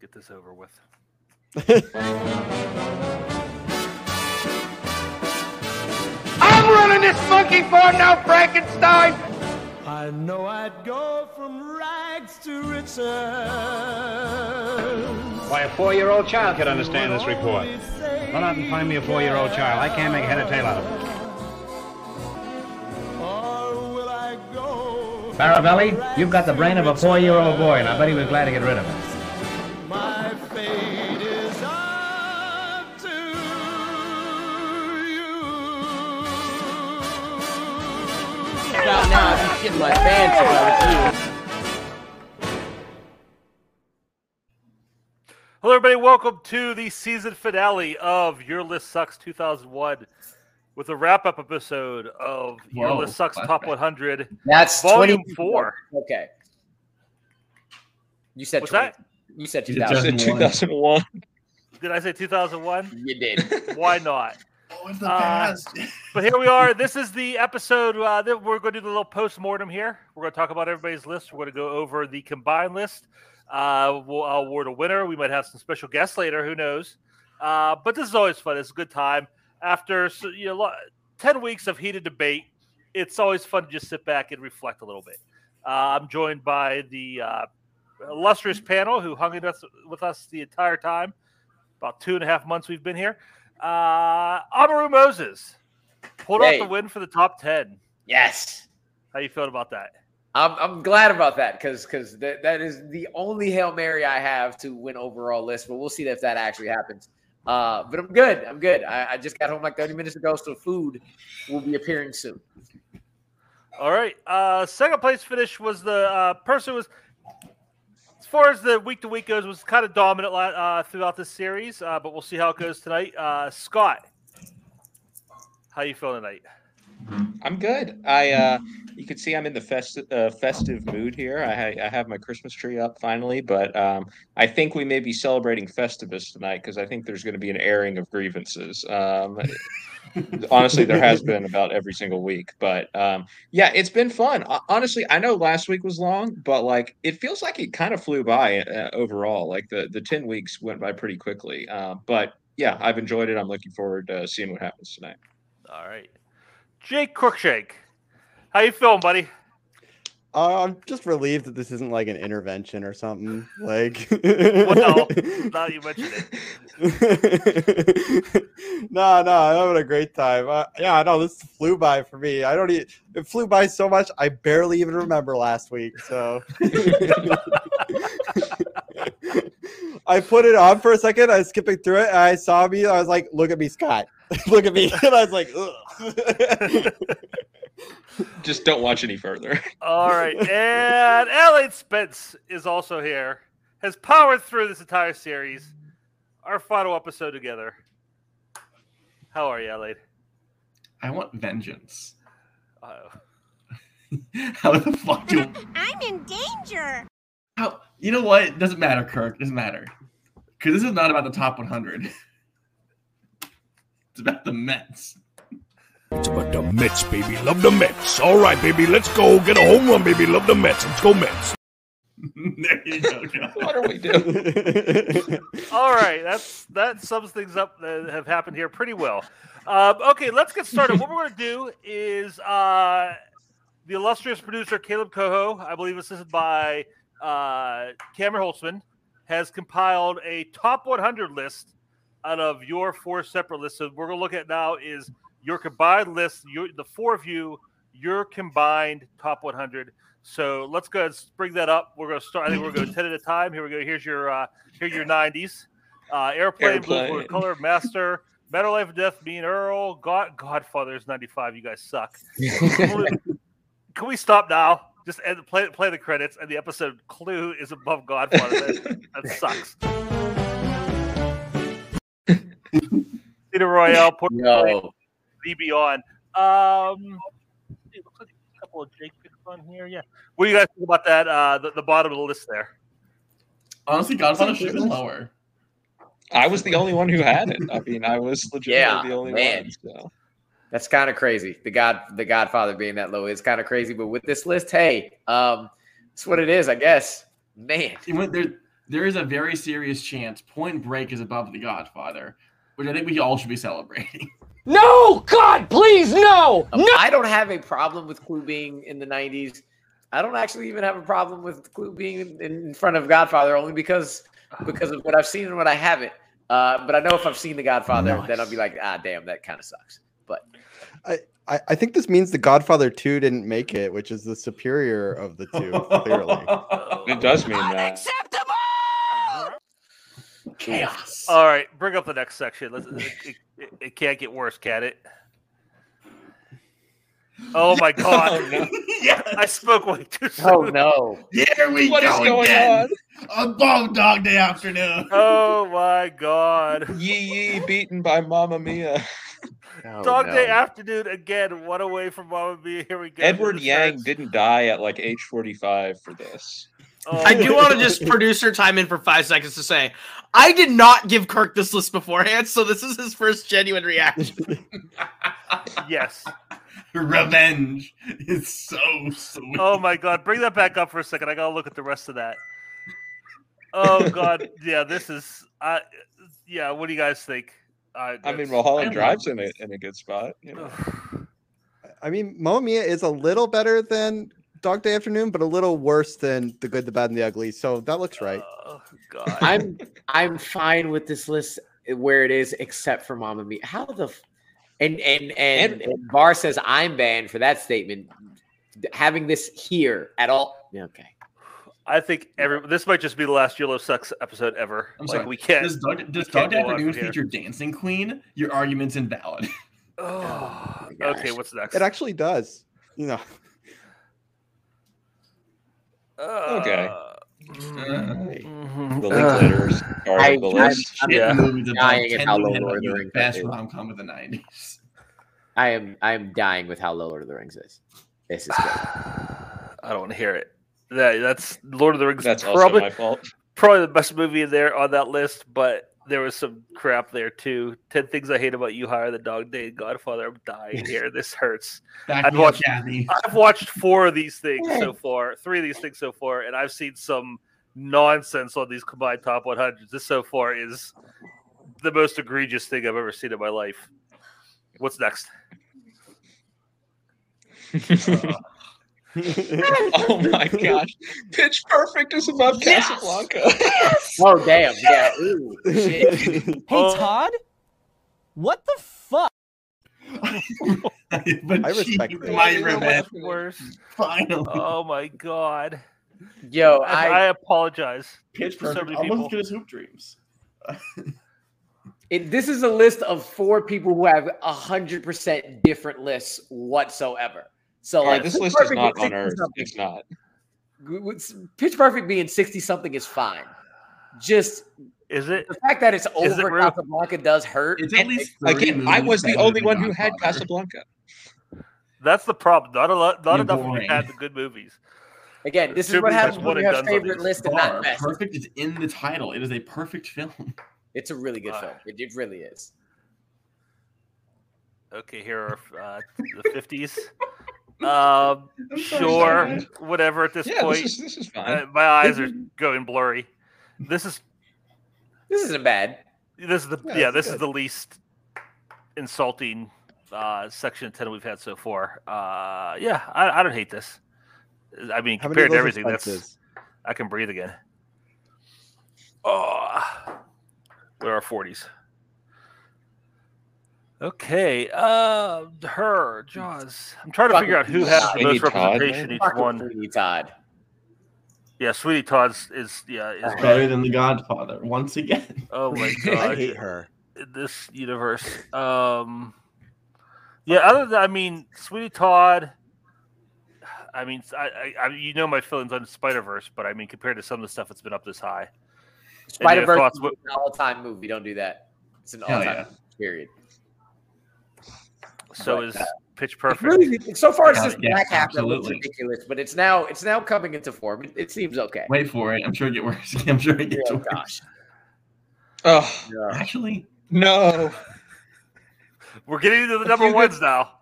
get this over with. I'm running this monkey farm now, Frankenstein. I know I'd go from rags to riches. Why, a four-year-old child could understand this report. Run out and find me a four-year-old child. I can't make head or tail out of it. Or will I go? Baravelli, you've got the brain of a four-year-old boy, and I bet he was glad to get rid of it. Everybody. Welcome to the season finale of Your List Sucks 2001 with a wrap up episode of Your Whoa, List Sucks flashback. Top 100, That's Volume 20 4. Okay. You said What's 20 that? You said You said 2001. Did I say 2001? You did. Why not? Oh, it's the Uh, past. But here we are. This is the episode uh, that we're going to do the little post mortem here. We're going to talk about everybody's list. We're going to go over the combined list. Uh, we'll I'll award a winner. We might have some special guests later. Who knows? Uh, but this is always fun. It's a good time. After so, you know, 10 weeks of heated debate, it's always fun to just sit back and reflect a little bit. Uh, I'm joined by the uh, illustrious panel who hung in us, with us the entire time. About two and a half months we've been here. Uh, Amaru Moses pulled Hey. off the win for the top 10. Yes. How you feeling about that? I'm, I'm glad about that because because that, that is the only hail mary I have to win overall list. But we'll see if that actually happens. Uh, but I'm good. I'm good. I, I just got home like 30 minutes ago, so food will be appearing soon. All right. Uh, second place finish was the uh, person was, as far as the week to week goes, was kind of dominant uh, throughout this series. Uh, but we'll see how it goes tonight. Uh, Scott, how you feeling tonight? I'm good. I uh you can see I'm in the festive uh, festive mood here. I ha- I have my Christmas tree up finally, but um I think we may be celebrating Festivus tonight because I think there's going to be an airing of grievances. Um honestly there has been about every single week, but um yeah, it's been fun. Ho- Honestly, I know last week was long, but like it feels like it kind of flew by uh, overall. Like the the 10 weeks went by pretty quickly. Uh, but yeah, I've enjoyed it. I'm looking forward to seeing what happens tonight. All right. Jake Crookshank, how you feeling, buddy? Uh, I'm just relieved that this isn't like an intervention or something. Like, Well, now you mentioned it. no, no, I'm having a great time. Uh, yeah, no, this flew by for me. I don't. e it flew by so much. I barely even remember last week. So I put it on for a second. I was skipping through it. And I saw me. I was like, "Look at me, Scott. Look at me." And I was like, Ugh. Just don't watch any further. All right. And Elliot Spence is also here, has powered through this entire series. Our final episode together. How are you, Elliot? I want vengeance. Uh, How the fuck do I'm in danger. how you know what? It doesn't matter, Kirk. It doesn't matter. Because this is not about the top 100. It's about the Mets. It's about the Mets, baby. Love the Mets. All right, baby. Let's go. Get a home run, baby. Love the Mets. Let's go, Mets. there you go. What are we doing? all right. That's that sums things up that have happened here pretty well. Um, okay, let's get started. what we're going to do is uh, the illustrious producer Caleb Coho, I believe assisted by uh, Cameron Holtzman, has compiled a top 100 list out of your four separate lists. So we're going to look at now is your combined list, your, the four of you, your combined top 100. So let's go ahead and bring that up. We're going to start. I think we're going to go 10 at a time. Here we go. Here's your uh, here your 90s. Uh, Airplane, Blue Airplane. Blue Color, Master, Metal Life of Death, Mean Earl, God, Godfather's 95. You guys suck. Can we stop now? Just end, play play the credits, and the episode Clue is above Godfather. That, that sucks. Cedar Royale, Port Yo, be beyond. Um, it looks like a couple of Jake picks on here. Yeah, what do you guys think about that? Uh, the, the bottom of the list there. Honestly, Godfather should have been lower. I was the only one who had it. I mean, I was legitimately Yeah, the only man. one. So. that's kind of crazy. The God, the Godfather being that low is kind of crazy. But with this list, hey, um, it's what it is, I guess. Man, there, there is a very serious chance Point Break is above The Godfather, which I think we all should be celebrating. No, God, please, no, Um, I don't have a problem with Clue being in the 90s. I don't actually even have a problem with Clue being in, in front of Godfather, only because because of what I've seen and what I haven't. Uh, but I know if I've seen The Godfather, then I'll be like, ah, damn, that kind of sucks. But I, I, I think this means the Godfather 2 didn't make it, which is the superior of the two, clearly. It does mean that. Chaos. All right, bring up the next section. Let's, it, it, it- it can't get worse, can it? Oh my god! Oh, no. yes. I spoke way too oh, soon. oh no, Here we What is go going again. Above Dog Day Afternoon. Oh my god! Yi Yi beaten by Mamma Mia. Oh, Dog no. Day Afternoon again. One away from Mamma Mia. Here we go. Edward Yang hurts. didn't die at like age 45 for this. Oh, I do want to just producer time in for five seconds to say I did not give Kirk this list beforehand, so this is his first genuine reaction. yes. Revenge is so sweet. Oh my god! Bring that back up for a second. I gotta look at the rest of that. Oh god, yeah. This is. Uh, yeah. What do you guys think? Uh, I mean, that's- Mulholland Drive's in a in a good spot. You know, I mean, Mamma Mia is a little better than Dog Day Afternoon, but a little worse than The Good, the Bad, and the Ugly. So that looks right. Oh god. I'm I'm fine with this list eh, where it is, except for Mamma Mia. How the f- and and and, and Bar says I'm banned for that statement. Having this here at all, yeah, okay. I think every this might just be the last Yellow Sucks episode ever. I'm like sorry. we can't. Does Dog, does Dog can't Day Afternoon from here. feature Dancing Queen? Your argument's invalid. Oh, oh my gosh. okay, what's next? It actually does. You know, Okay. Uh, Mm-hmm. the mhm. Linklaters are I- the I'm- I'm Yeah. Movies above dying at how low Lord of the you Rings best is. rom com of the nineties. I am I am dying with how low Lord of the Rings is. This is good. I don't want to hear it. That, that's Lord of the Rings. That's also probably my fault. probably the best movie in there on that list, but there was some crap there too. Ten things I hate about you higher than Dog Day Godfather. I'm dying here. This hurts. I've watched- Kathy. I've watched four of these things so far, three of these things so far, and I've seen some nonsense on these combined top 100s. This so far is the most egregious thing I've ever seen in my life. What's next? Uh, oh my gosh, Pitch Perfect is above Casablanca. Oh damn, yeah. Ooh, shit. Hey Oh. Todd, what the fuck? but I respect gee, my You revenge. what's worse? Finally. Oh my god! Yo, I, I, I apologize. Pitch for so perfect. many Almost people. as good as Hoop Dreams. it, this is a list of four people who have hundred percent different lists whatsoever. So All right, like, this Pitch list is not on Earth. It's not. Pitch Perfect being 60 something is fine. Just Is it? the fact that it's Is it over real? Casablanca does hurt. It's at least Again, I was the only one who had Casablanca. That's the problem. Not a lot. Not You're enough of you had the good movies. Again, this is what movies, happens when you have done's on favorite list and Bar, not best. perfect is in the title. It is a perfect film. It's a really good Uh, film. It, it really is. Okay, here are uh, the fifties. Um, I'm sorry, sure, whatever. At this Yeah, point, this is this is uh, fine. my eyes are going blurry. This is This isn't bad. this is the Yeah, yeah. it's this is the least insulting uh, section ten we've had so far. Uh, yeah, I, I don't hate this. I mean, How compared to those everything, that's offenses? I can breathe again. Oh, there are forties. Okay, uh, her Jaws. I'm trying to Fucking figure out who has the Sweeney most Todd, representation each Fucking one. Sweeney Todd. Yeah, Sweeney Todd is yeah is Better than The Godfather. Once again. Oh my god, I hate her. in this universe. Um, yeah. Other than I mean, Sweeney Todd. I mean, I, I, I you know my feelings on Spider Verse, but I mean, compared to some of the stuff that's been up this high, Spider Verse is an all time movie. Don't do that. It's an all time yeah. period. So But, is uh, Pitch Perfect. really, so far, it's just yeah, back half that looks absolutely. ridiculous, but it's now it's now coming into form. It, it seems okay. Wait for it. I'm sure it get worse. I'm sure it gets Oh worse. gosh. Oh Yeah. Actually, no! We're getting into the number you ones now.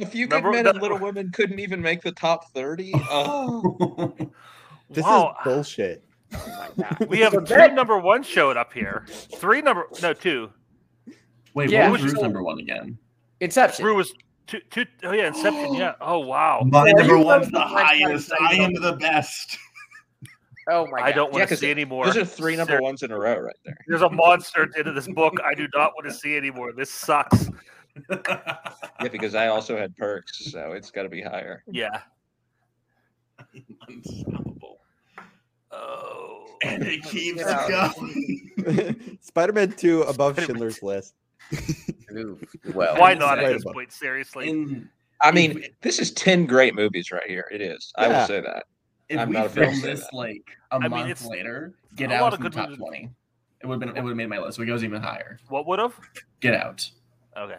A few good men and Little Women couldn't even make the top thirty. Oh, This wow. is bullshit. Oh my We have So two that- number one showed up here. Three number no two. Wait, Yeah. what was Rue's number one again? Inception. Rue was two two oh yeah, Inception, yeah. Oh wow. My Yeah, number you one's the the highest. I am the best. Oh my god. I don't Yeah, want to 'cause see anymore. Those are three number There- ones in a row right there. There's a monster into this book I do not want to see anymore. This sucks. Yeah, because I also had perks, so it's got to be higher. Yeah. Unstoppable. Oh. And it keeps going. Spider-Man 2 above Schindler's List. Ooh, well, Why not at this point? Seriously. In, I mean, this is ten great movies right here. It is. I Yeah. will say that. if I'm we not afraid to filmed this that. like a mean, month it's later, Get a Out of in the top movies. twenty. It would have been. It would have made my list. So it goes even higher. What would have? Get Out. Okay.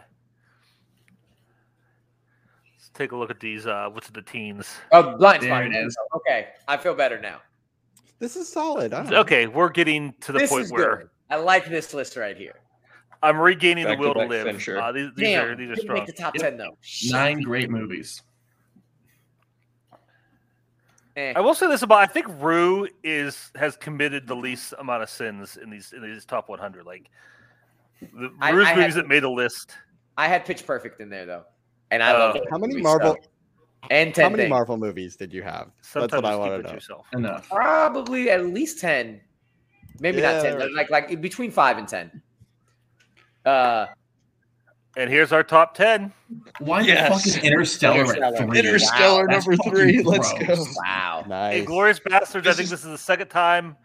Let's take a look at these. Uh, what's the teens? Oh, blind There spot. it is. Okay, I feel better now. This is solid. I don't know. Okay, we're getting to the this point is where good. I like this list right here. I'm regaining Back the will to to live. Fincher. Uh, these these Damn, are these are strong. make the top Yep. ten though. Shit. Nine great movies. Eh. I will say this about I think Rue is has committed the least amount of sins in these in these top 100. Like the I- Rue's I had- movies that made the list. I had Pitch Perfect in there though, and I Uh, love How many Marvel so- and ten How many things. Marvel movies did you have? That's Sometimes what I just keep want it to to know. yourself. Enough. Probably at least ten, maybe Yeah, not ten, right. like like between five and ten. Uh, And here's our top 10. Why Yes. the fuck is Interstellar, Interstellar. at three? Interstellar That's number fucking three. Let's gross. go. wow. Nice. Inglourious Basterds. I think is- this is the second time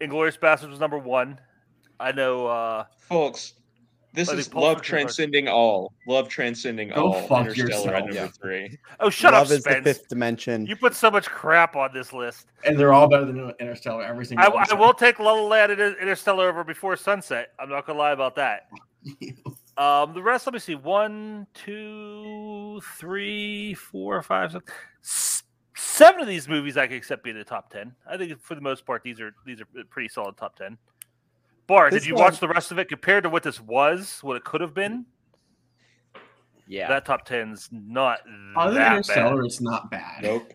Inglourious Basterds was number one. I know. uh Folks, this is Pulp love Fiction was- transcending all. Love transcending Go all. fuck Interstellar at yourself. number Yeah. three. Oh, shut Love up, is the fifth dimension. You put so much crap on this list. And they're all better than Interstellar. Every single I, one. I will take La La Land and Interstellar over Before Sunset. I'm not gonna lie about that. Um, the rest, let me see. One, two, three, four, five, six, seven of these movies I could accept being in the top ten. I think for the most part, these are these are pretty solid top ten. Bar, This did you one- watch the rest of it compared to what this was, what it could have been? Yeah, That top ten's not Other than that Interstellar, bad. it's not bad. Nope.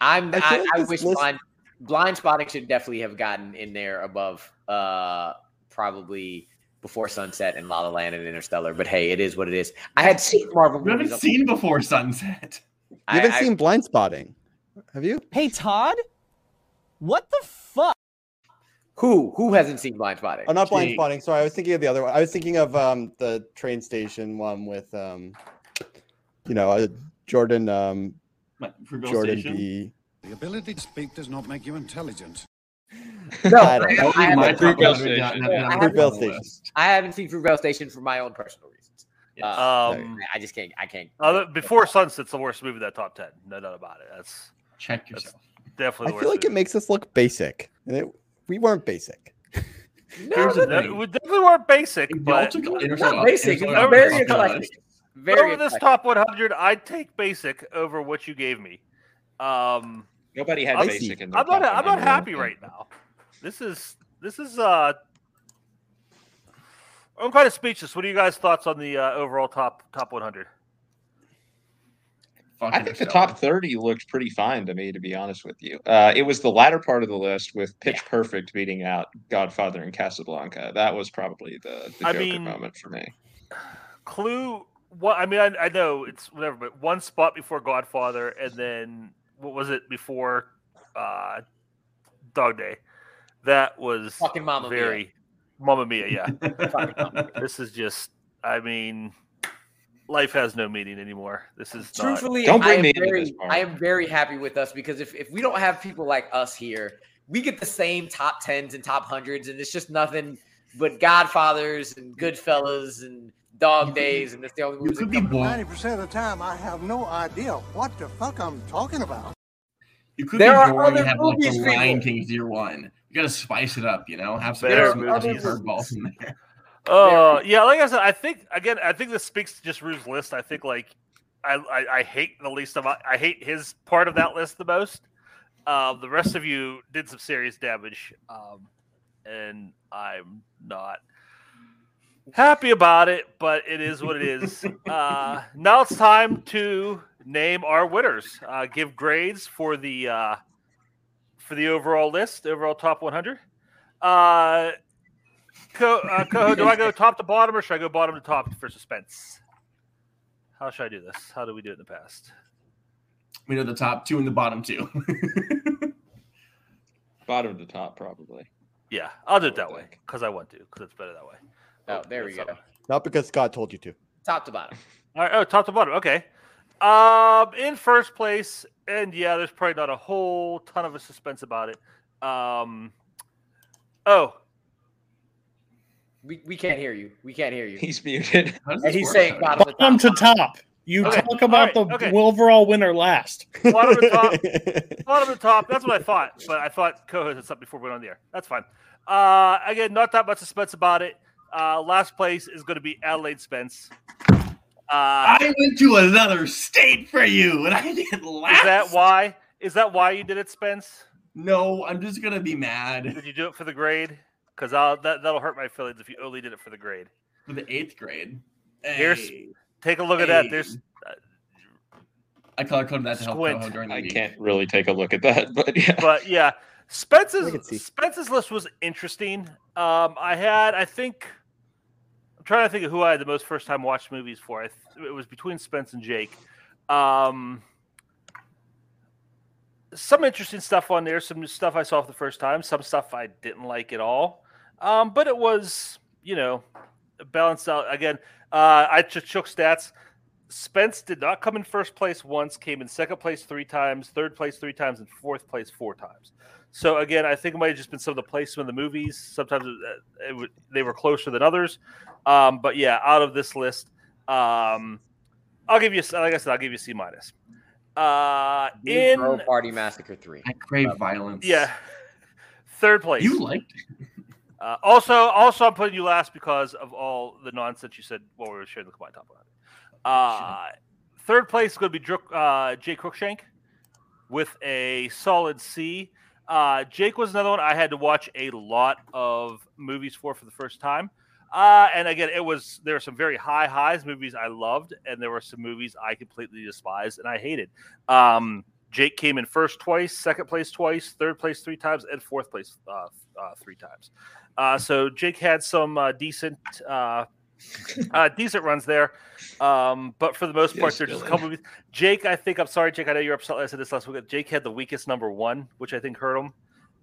I'm. I I, like I, wish list- blind, blind spotting should definitely have gotten in there above. Uh, probably before Sunset and La La Land and Interstellar. But hey, it is what it is. I had seen Marvel You haven't seen Before Sunset. You I- haven't I- seen Blind Spotting, have you? Hey, Todd? What the fuck? who who hasn't seen Blind Spotting? Oh, not Blind Jake. Spotting. Sorry, I was thinking of the other one. I was thinking of um the train station one with um, you know, uh, Jordan um Jordan Station? B. The ability to speak does not make you intelligent. No, I don't know. I haven't, top Fruitvale 100 Station. Yeah, I haven't- the Fruitvale Station. I haven't seen Fruitvale Station for my own personal reasons. Yes. Uh, Um, I just can't. I can't. other, Before Sunset's the worst movie of that top ten. No doubt about it. That's Check that's yourself. definitely. I the feel worst like it makes us look basic, and it, we weren't basic. no, Here's the no, No, thing. we definitely weren't basic, Y'all but not basic. Very eclectic. Very over this eclectic. top 100, I'd take basic over what you gave me. Um, Nobody had I'm- basic in their I'm not. I'm not happy right now. This is. This is. uh I'm kind of speechless. What are you guys' thoughts on the uh, overall top top 100? I think the top 30 looked pretty fine to me, to be honest with you. Uh, it was the latter part of the list with Pitch Perfect beating out Godfather and Casablanca. That was probably the, the I Joker mean- moment for me. Clue. What I mean, I, I know it's whatever, but one spot before Godfather, and then what was it before uh Dog Day? That was Fucking Mamma Mia. very Mamma Mia. Yeah, Fucking Mamma Mia. this is just. I mean, life has no meaning anymore. This is not. Truthfully, Don't bring I am me into very, this, Mark. I am very happy with us because if, if we don't have people like us here, we get the same top tens and top hundreds, and it's just nothing but Godfathers and Goodfellas and Dog Days, and that's the only You movies. could that be come- 90% of the time, I have no idea what the fuck I'm talking about. You could There be are boring other and have like the movies, Lion people. King's year one. You gotta spice it up, you know. Have some, Better some movies. curveballs in there. Uh, yeah, like I said, I think again, I think this speaks to just Rue's list. I think like I, I, I hate the least of I hate his part of that list the most. Um, the rest of you did some serious damage, um, and I'm not happy about it, but it is what it is. uh, now it's time to name our winners. Uh, give grades for the uh, for the overall list, overall top 100. Uh, Co- uh, Coho, do I go top to bottom or should I go bottom to top for suspense? How should I do this? How do we do it in the past? We know the top two and the bottom two. Bottom to top, probably. Yeah, I'll do it that way because I want to because it's better that way. Oh, there we go. Not because Scott told you to. Top to bottom. All right. Oh, top to bottom. Okay. Um, in first place, and yeah, there's probably not a whole ton of a suspense about it. Um, oh, We, we can't hear you. We can't hear you. He's muted. And he's saying bottom to Bottom top. to top. You Okay, talk about all right, the okay. overall winner last. bottom to top. bottom to top. That's what I thought, but I thought Coho had something before we went on the air. That's fine. Uh, again, not that much suspense about it. Uh, last place is going to be Adelaide Spence. Uh, I went to another state for you, and I didn't laugh. is that why? Is that why you did it, Spence? No, I'm just gonna be mad Did you do it for the grade? Because that that'll hurt my feelings if you only did it for the grade. for the eighth grade. Here's take a look at that. Hey. There's I color coded that to help Squint. Coho during the I week. can't really take a look at that, but yeah. but yeah, Spence's. Spence's list was interesting. Um, I had, I think, I'm trying to think of who I had the most first time watched movies for. Th- it was between Spence and Jake. Um, some interesting stuff on there. Some stuff I saw for the first time. Some stuff I didn't like at all. Um, but it was, you know, balanced out. Again, uh, I just took stats. Spence did not come in first place once, came in second place three times, third place three times, and fourth place four times. So again, I think it might have just been some of the placement of the movies. Sometimes it, it, would- they were closer than others. Um, but yeah, out of this list, um, I'll give you, like I said, I'll give you C minus. Uh, in Bro Party Massacre 3. I crave violence. yeah, third place. You liked. Uh, also, also, I'm putting you last because of all the nonsense you said while we were sharing the combined top one. Uh, third place is going to be Dro- uh, Jake Crookshank with a solid C. Uh, Jake was another one I had to watch a lot of movies for for the first time. Uh, and again, it was there were some very high highs movies I loved, and there were some movies I completely despised and I hated. Um, Jake came in first twice, second place twice, third place three times, and fourth place uh, uh, three times. Uh, so Jake had some uh, decent, uh, uh, decent runs there, um, but for the most part, Yes, there's just a couple. Of, Jake, I think I'm sorry, Jake. I know you're upset. I said this last week. Jake had the weakest number one, which I think hurt him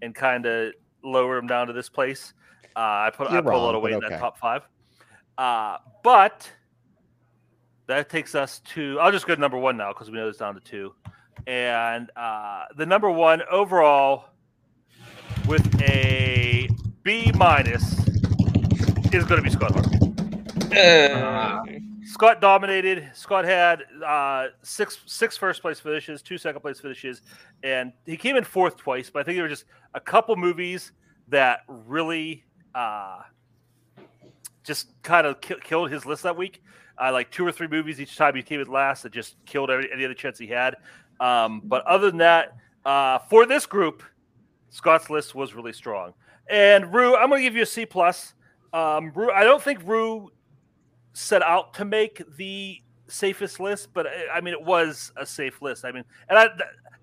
and kind of lowered him down to this place. Uh, I put I You're put a lot of weight but in that top five, uh, but that takes us to. I'll just go to number one now because we know it's down to two, and uh, the number one overall with a B minus is going to be Scott Harper. Uh, Scott dominated. Scott had uh, six six first place finishes, two second place finishes, and he came in fourth twice. But I think there were just a couple movies that really uh, just kind of ki- killed his list that week. Uh, like two or three movies each time he came in last that just killed every, any other chance he had. Um, but other than that, uh, for this group, Scott's list was really strong. And Rue, I'm going to give you a C plus. Um, Rue, I don't think Rue set out to make the safest list, but I- mean, it was a safe list. I mean, and I,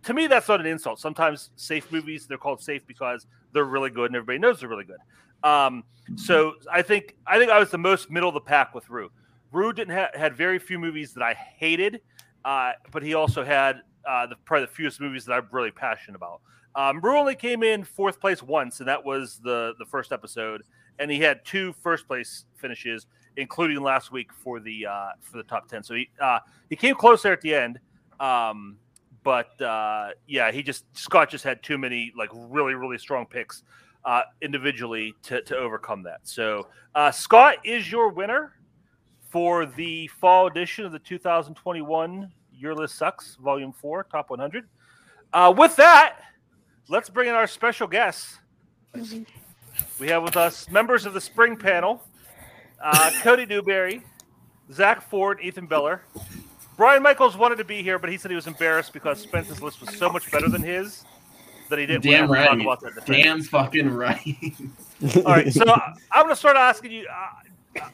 to me, that's not an insult. Sometimes safe movies they're called safe because they're really good and everybody knows they're really good. Um, so I think I think I was the most middle of the pack with Rue. Rue didn't ha- had very few movies that I hated, uh, but he also had uh, the probably the fewest movies that I'm really passionate about. Um, Rue only came in fourth place once, and that was the the first episode. And he had two first place finishes, including last week for the uh, for the top ten. So he uh, he came close there at the end. Um, but uh, yeah, he just Scott just had too many like really really strong picks uh, individually to to overcome that. So uh, Scott is your winner for the fall edition of the 2021 Your List Sucks Volume Four Top 100. Uh, with that, let's bring in our special guests. We have with us members of the spring panel uh, Cody Newberry, Zach Ford, Ethan Beller. Brian Michaels wanted to be here, but he said he was embarrassed because Spence's list was so much better than his that he didn't Damn want to talk right. about that. in the defense. Damn fucking right. All right, so I- I'm going to start asking you, uh, uh,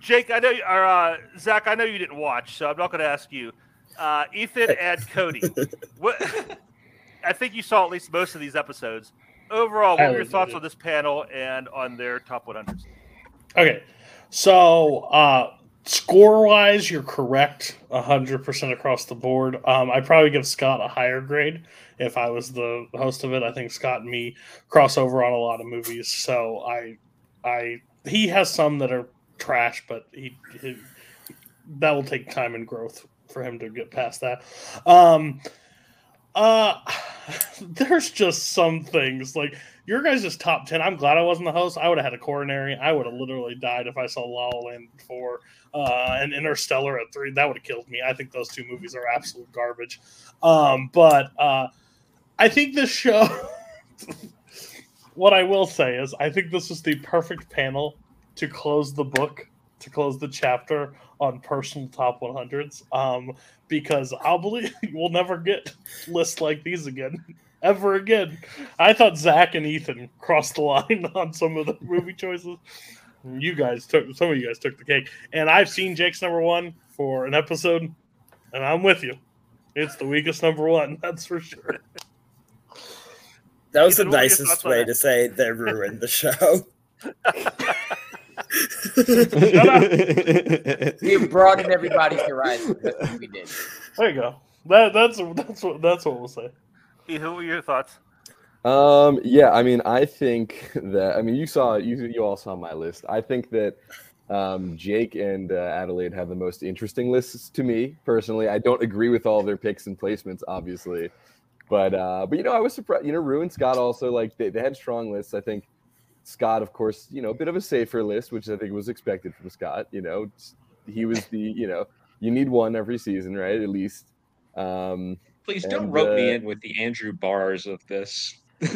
Jake. I know, you, or uh, Zach. I know you didn't watch, so I'm not going to ask you. Uh, Ethan and Cody, what I think you saw at least most of these episodes. Overall, what were your thoughts on this panel and on their top 100s? Okay, so uh, score wise, you're correct, hundred percent across the board. Um, I probably give Scott a higher grade if I was the host of it. I think Scott and me cross over on a lot of movies, so I, I he has some that are trash, but he, he that will take time and growth for him to get past that. Um, uh, there's just some things like your guys' just top 10. I'm glad I wasn't the host. I would have had a coronary. I would have literally died if I saw La La Land four uh, and Interstellar at three. That would have killed me. I think those two movies are absolute garbage. Um, but uh, I think this show, what I will say is, I think this is the perfect panel to close the book, to close the chapter on personal top 100s. Um, because I'll believe we'll never get lists like these again, ever again. I thought Zach and Ethan crossed the line on some of the movie choices. You guys took some of you guys took the cake, and I've seen Jake's number one for an episode, and I'm with you. It's the weakest number one, that's for sure. That was the Ethan, what are your nicest way to say they ruined the show. We broadened everybody's horizon. We did. There you go. That that's that's what that's what we'll say. Ethan, what were your thoughts? Um, yeah, I mean, I think that I mean, you saw you you all saw my list. I think that um, Jake and uh, Adelaide have the most interesting lists to me personally. I don't agree with all their picks and placements, obviously, but uh, but you know, I was surprised. You know, Rue and Scott also like they, they had strong lists. I think Scott, of course, you know, a bit of a safer list, which I think was expected from Scott. You know, he was the you know you need one every season, right? At least. Um, Please don't and, rope me uh, in with the Andrew Bars of this.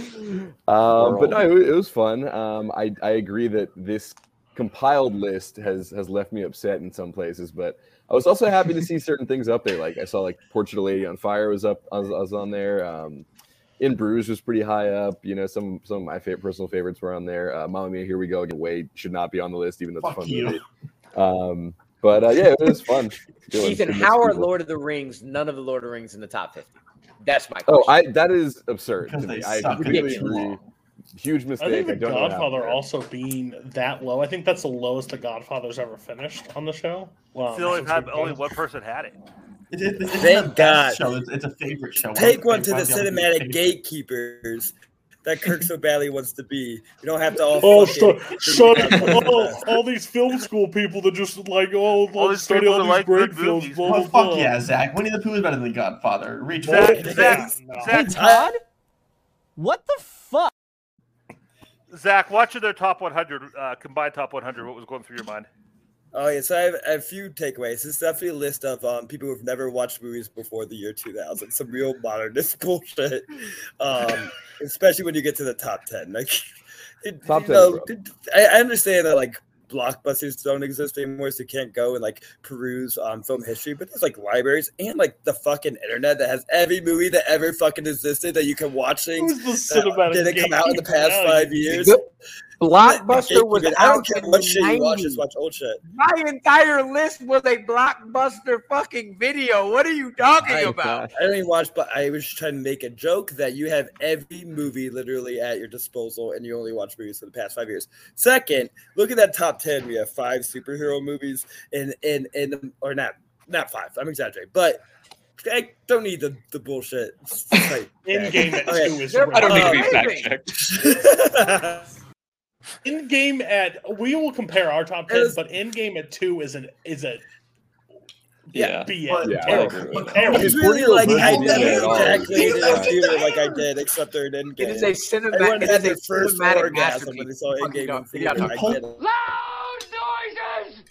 Um, but no, it, it was fun. Um, I I agree that this compiled list has has left me upset in some places, but I was also happy to see certain things up there. Like I saw like Portrait of Lady on Fire was up, I was, I was on there. Um, in Bruges was pretty high up. You know, some some of my favorite personal favorites were on there. Uh, Mamma Mia, Here We Go Again. Wade should not be on the list, even though it's a Fuck fun you. movie. Um, but uh, yeah, it was fun. Doing- Ethan, how are. Lord of the Rings? None of the Lord of the Rings in the top fifty. That's my Oh. I that is absurd Because to me. I suck completely agree. Huge I mistake. think I, the don't know what happened Godfather there. also being that low. I think that's the lowest the Godfather's ever finished on the show. Well, It's the only since only one person had it. It, it, it's Thank not the best God. Show. It's, it's a favorite show. Take one to the Everybody else is cinematic gatekeepers that Kirk so badly wants to be. You don't have to all. Oh, fucking- shut, shut up. Oh, all these film school people that just like, oh, All let's these study all these like great films. movies. Blah, Oh, blah, fuck yeah, Zach. Winnie the Pooh is better than The Godfather. Reach Zach, for it. Zach, No. Hey, Zach, Todd? What the fuck? Zach, watching their top 100, uh, combined top 100, what was going through your mind? Oh yeah, so I have, I have a few takeaways. This is definitely a list of um, people who've never watched movies before the year 2000. Some real modernist bullshit, um, especially when you get to the top 10. Like, it, Top you 10, know, bro. it- I, I understand that like blockbusters don't exist anymore, so you can't go and like peruse um, film history. But there's like libraries and like the fucking internet that has every movie that ever fucking existed that you can watch things Who's the that cinematic didn't come out in the past five years. The Blockbuster was Gatekeeping. I don't care what shit you watch, just watch old shit. My entire list was a blockbuster fucking video. What are you talking I, about? I don't even watch, but I was trying to make a joke that you have every movie literally at your disposal, and you only watch movies for the past five years. Second, look at that top ten. We have five superhero movies, and and and or not not five. I'm exaggerating, but I don't need the, the bullshit. Like- In game Okay. I don't need to be fact checked. in game at we will compare our top ten, was- but Endgame at two is an is a Yeah. BS. But- Yeah, I terrible. agree with that. terrible. It's really like I Versus never Disney at all. ejaculated in a Yeah. like I did, except during It Endgame. is a cinematic. Everyone It had a first cinematic orgasm masterpiece. when they saw Endgame in theater. Yeah. I get. Loud noises!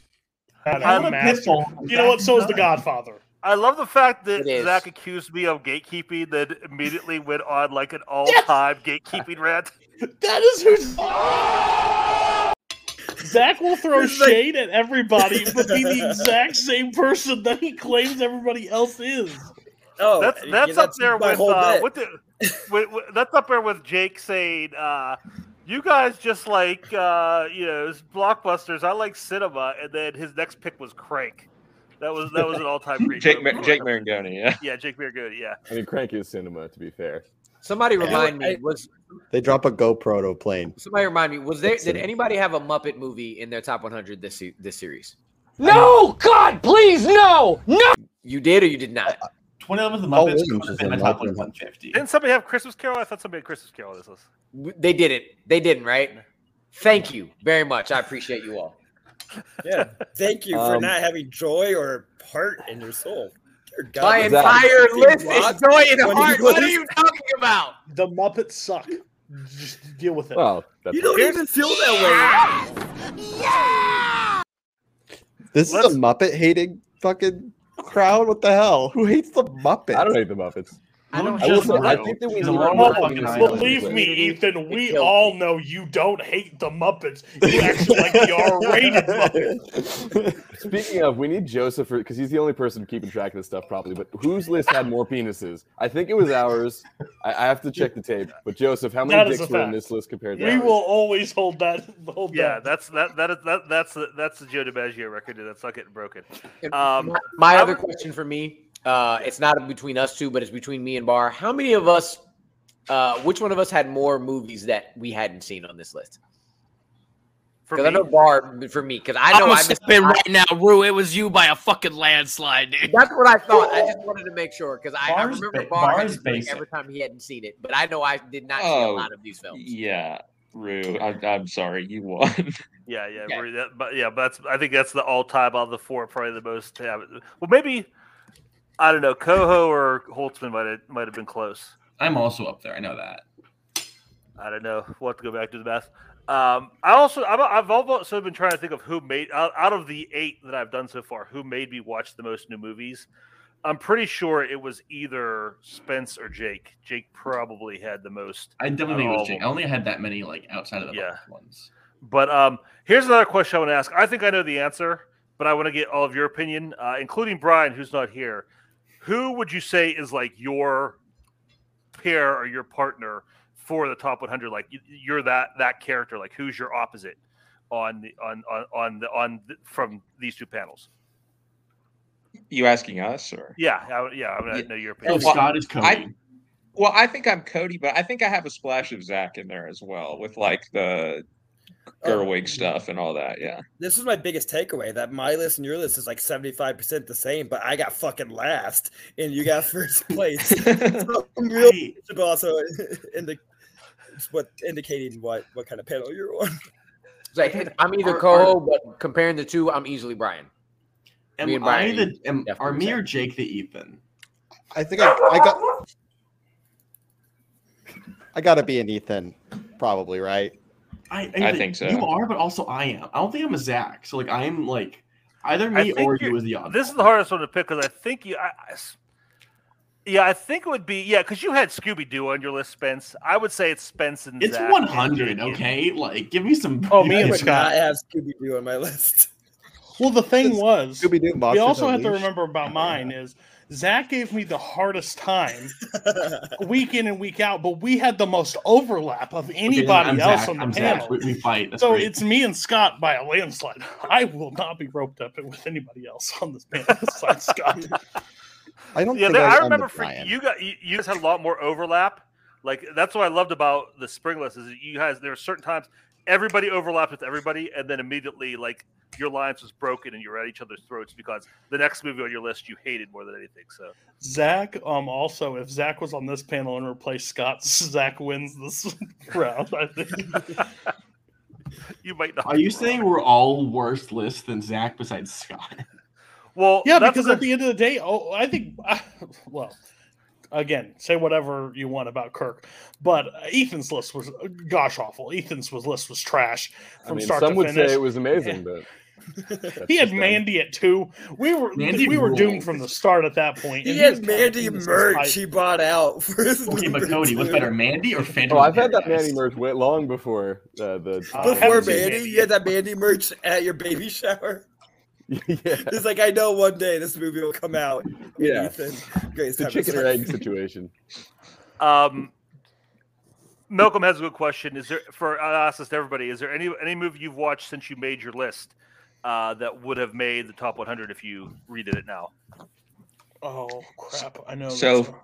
Had a I love master- Pitbull. You know what? So is the Godfather. I love the fact that Zach accused me of gatekeeping, then immediately went on like an all-time gatekeeping rant. That is who's. Zach will throw It's like- shade at everybody, but be the exact same person that he claims everybody else is. Oh, That's yeah, that's up there with whole uh, with the with, with, that's up there with Jake saying, uh, "You guys just like uh, you know blockbusters. I like cinema." And then his next pick was Crank. That was that was an all-time great. Jake, movie. Mar- Jake Marangoni, yeah. Yeah, Jake Marangoni. Yeah. I mean, Crank is cinema, to be fair. Somebody remind me I- was They drop a GoPro to a plane. somebody remind me was there That's did it. anybody have a Muppet movie in their top 100 this this series? No, God, please, no, no. You did or you did not? 2011 the Paul Muppets Williams would have been in my top Muppet. 150. Didn't somebody have Christmas Carol? I thought somebody had Christmas Carol this list. W- They didn't. They didn't, right? Thank you very much. I appreciate you all. Yeah. Thank you for Um, not having joy or heart in your soul. Dear God, My this entire list is joy and when heart. What are you talking about? The Muppets suck. Just deal with it. Well, You don't even feel that way. This Let's- is a Muppet hating fucking crowd. What the hell? Who hates the Muppets? I don't hate the Muppets. I don't I Just say, I think that we He's a need little more fucking penises island. on Believe me. Ethan, we killed all know you don't hate the Muppets. You actually like the R-rated Muppets. Speaking of, we need Joseph because he's the only person keeping track of this stuff properly. But whose list had more penises? I think it was ours. I, I have to check the tape. But Joseph, how many dicks were in this list compared to We ours? will always hold that. Hold Yeah, that. that's that that is that that's the that's the Joe DiMaggio record. That's not getting broken. And Um, my- my other question for me, uh, it's not between us two, but it's between me and Bar. How many of us, uh, which one of us had more movies that we hadn't seen on this list? For Because I me, know Bar for me, because I know I step missed. in I- right now, Rue. It was you by a fucking landslide, dude. That's what I thought. I just wanted to make sure because I, I remember ba- Bar had Bar's to drink basic. every time he hadn't seen it, but I know I did not see a Oh, lot of these films. Yeah, Rue. I'm, I'm sorry, you won. yeah, yeah, Okay. we're- that, but yeah, but that's I think that's the all time out of the four, probably the most. Have it. Well, maybe I don't know. Coho or Holtzman might have might have been close. I'm also up there. I know that. I don't know. We'll have to go back to the math. Um, I also I've, I've also been trying to think of who made out, out of the eight that I've done so far, who made me watch the most new movies. I'm pretty sure it was either Spence or Jake. Jake probably had the most. I definitely think it was Jake. I only had that many like outside of the Yeah. Ones. But um, here's another question I want to ask. I think I know the answer, but I want to get all of your opinion, uh, including Brian, who's not here. Who would you say is like your pair or your partner for the top 100? Like you- you're that that character. Like who's your opposite on the on on on the on the, from these two panels? You asking us or? Yeah, I, yeah, I want to Yeah. know your Oh, opinion. Well, Scott is Cody. I- Well, I think I'm Cody, but I think I have a splash of Zach in there as well with like the Oh, Gerwig stuff and all that. Yeah. This is my biggest takeaway that my list and your list is like 75% the same, but I got fucking last and you got first place. so I'm really but also in the it's what indicating what what kind of panel you're on. It's like, I'm either Are- Coho, but comparing the two, I'm easily Brian. Am Me and I Brian the am, are me or Jake the Ethan? I think I, I got. I gotta be an Ethan, probably right. I, I think so. You are, but also I am. I don't think I'm a Zach. So like I'm like either me or you're- is the odd. This is the hardest one to pick because I think you. I, I s- yeah, I think it would be yeah because you had Scooby Doo on your list, Spence. I would say it's Spence and It's Zach and 100. Okay, like give me some. Oh, me and would Scott. not have Scooby Doo on my list. Well, the thing was, Scooby Doo we also have to remember about mine is Zach gave me the hardest time week in and week out, but we had the most overlap of anybody I'm else Zach. on the I'm panel. Zach. We, we fight. That's so great. it's me and Scott by a landslide. I will not be roped up with anybody else on this panel besides Scott. I don't Yeah, think there- I, I remember for Brian. you got you, you guys had a lot more overlap. Like that's what I loved about the spring list is you guys there were certain times everybody overlapped with everybody, and then immediately like your alliance was broken and you were at each other's throats because the next movie on your list you hated more than anything. So Zach, um, also, if Zach was on this panel and replaced Scott, Zach wins this round. I think. you might not. Are you saying we're all worse lists than Zach besides Scott? Well, Yeah, because the- at the end of the day, oh, I think, well, again, say whatever you want about Kirk, but Ethan's list was gosh awful. Ethan's was list was trash I from mean, start some to would finish. say it was amazing, but he had just them. Mandy at two. We were Mandy we were ruled. doomed from the start at that point. He had was Mandy in this merch he bought out for his Okay, but Cody, what's better, Mandy or Phantom? Oh, I've had that Mandy Manny merch way long before uh, the Uh, Before Mandy, Mandy you had that Mandy merch at your baby shower. yeah, It's like I know one day this movie will come out. Yeah. Ethan, greatest it's a time of his chicken or egg situation. Um, Malcolm has a good question. Is there for I ask this to everybody? Is there any any movie you've watched since you made your list uh, that would have made the top 100 if you redid it now? Oh crap! I know. So-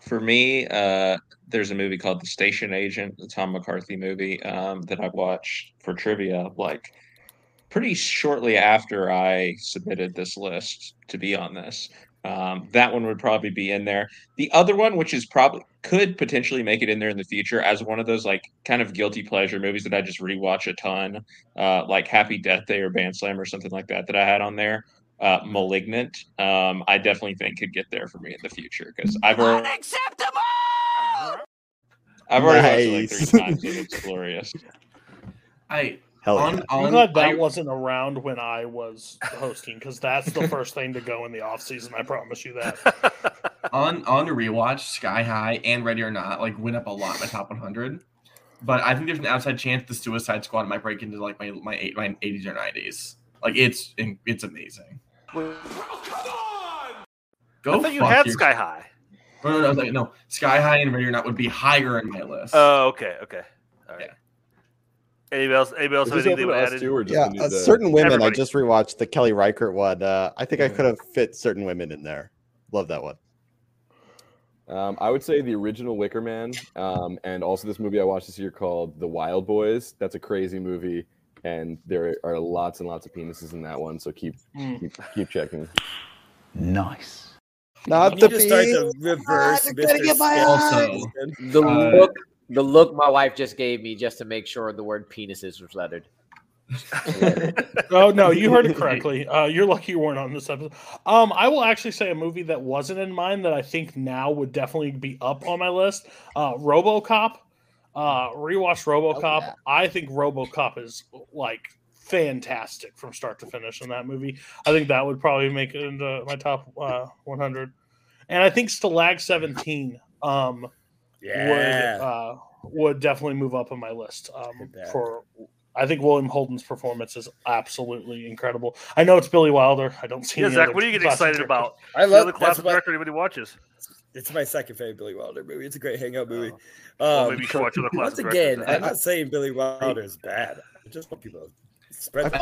For me, uh, there's a movie called The Station Agent, the Tom McCarthy movie um, that I watched for trivia, like pretty shortly after I submitted this list to be on this. Um, that one would probably be in there. The other one, which is probably could potentially make it in there in the future as one of those like kind of guilty pleasure movies that I just rewatch a ton, uh, like Happy Death Day or Band Slam or something like that that I had on there. Uh, Malignant, um, I definitely think could get there for me in the future because I've already unacceptable. I've already watched it like three times and it's glorious. I Hell on, yeah. I'm on, glad that I- wasn't around when I was hosting because that's the first thing to go in the off season. I promise you that. on on the rewatch, Sky High and Ready or Not like went up a lot in my top 100. But I think there's an outside chance the Suicide Squad might break into like my my eight, my 80s or 90s. Like it's it's amazing. Go I thought you had your- Sky High. No, no, no, I was like, no. Sky High and Ready or Not would be higher in my list. Oh, okay, okay, all right. Anybody else? Anybody else Is have this anything open to to us add? too, Yeah, we need uh, to- certain women. Everybody. I just rewatched the Kelly Reichardt one. Uh, I think I could have fit certain women in there. Love that one. Um, I would say the original Wicker Man, um, and also this movie I watched this year called The Wild Boys. That's a crazy movie, and there are lots and lots of penises in that one. So keep Mm. keep, keep checking. Nice. Not You the need to start pee- reverse Ah, gonna Mr. get my Skip. Also, The Uh, look, the look my wife just gave me just to make sure the word penises was lettered. oh no, you heard it correctly. Uh, you're lucky you weren't on this episode. Um, I will actually say a movie that wasn't in mine that I think now would definitely be up on my list. Uh, RoboCop. Uh, rewatch RoboCop. I think RoboCop is like fantastic from start to finish in that movie. I think that would probably make it into my top uh, 100. And I think Stalag 17 um, Yeah. would uh, would definitely move up on my list um, for I think William Holden's performance is absolutely incredible. I know it's Billy Wilder. I don't see. Yeah, any Zach, other what are you getting excited directors. about? I love the that's classic my, director anybody watches. It's my second favorite Billy Wilder movie. It's a great hangout movie. Well, Um, maybe you should watch other once again, directors. I'm not saying Billy Wilder is bad. I just want people to spread that.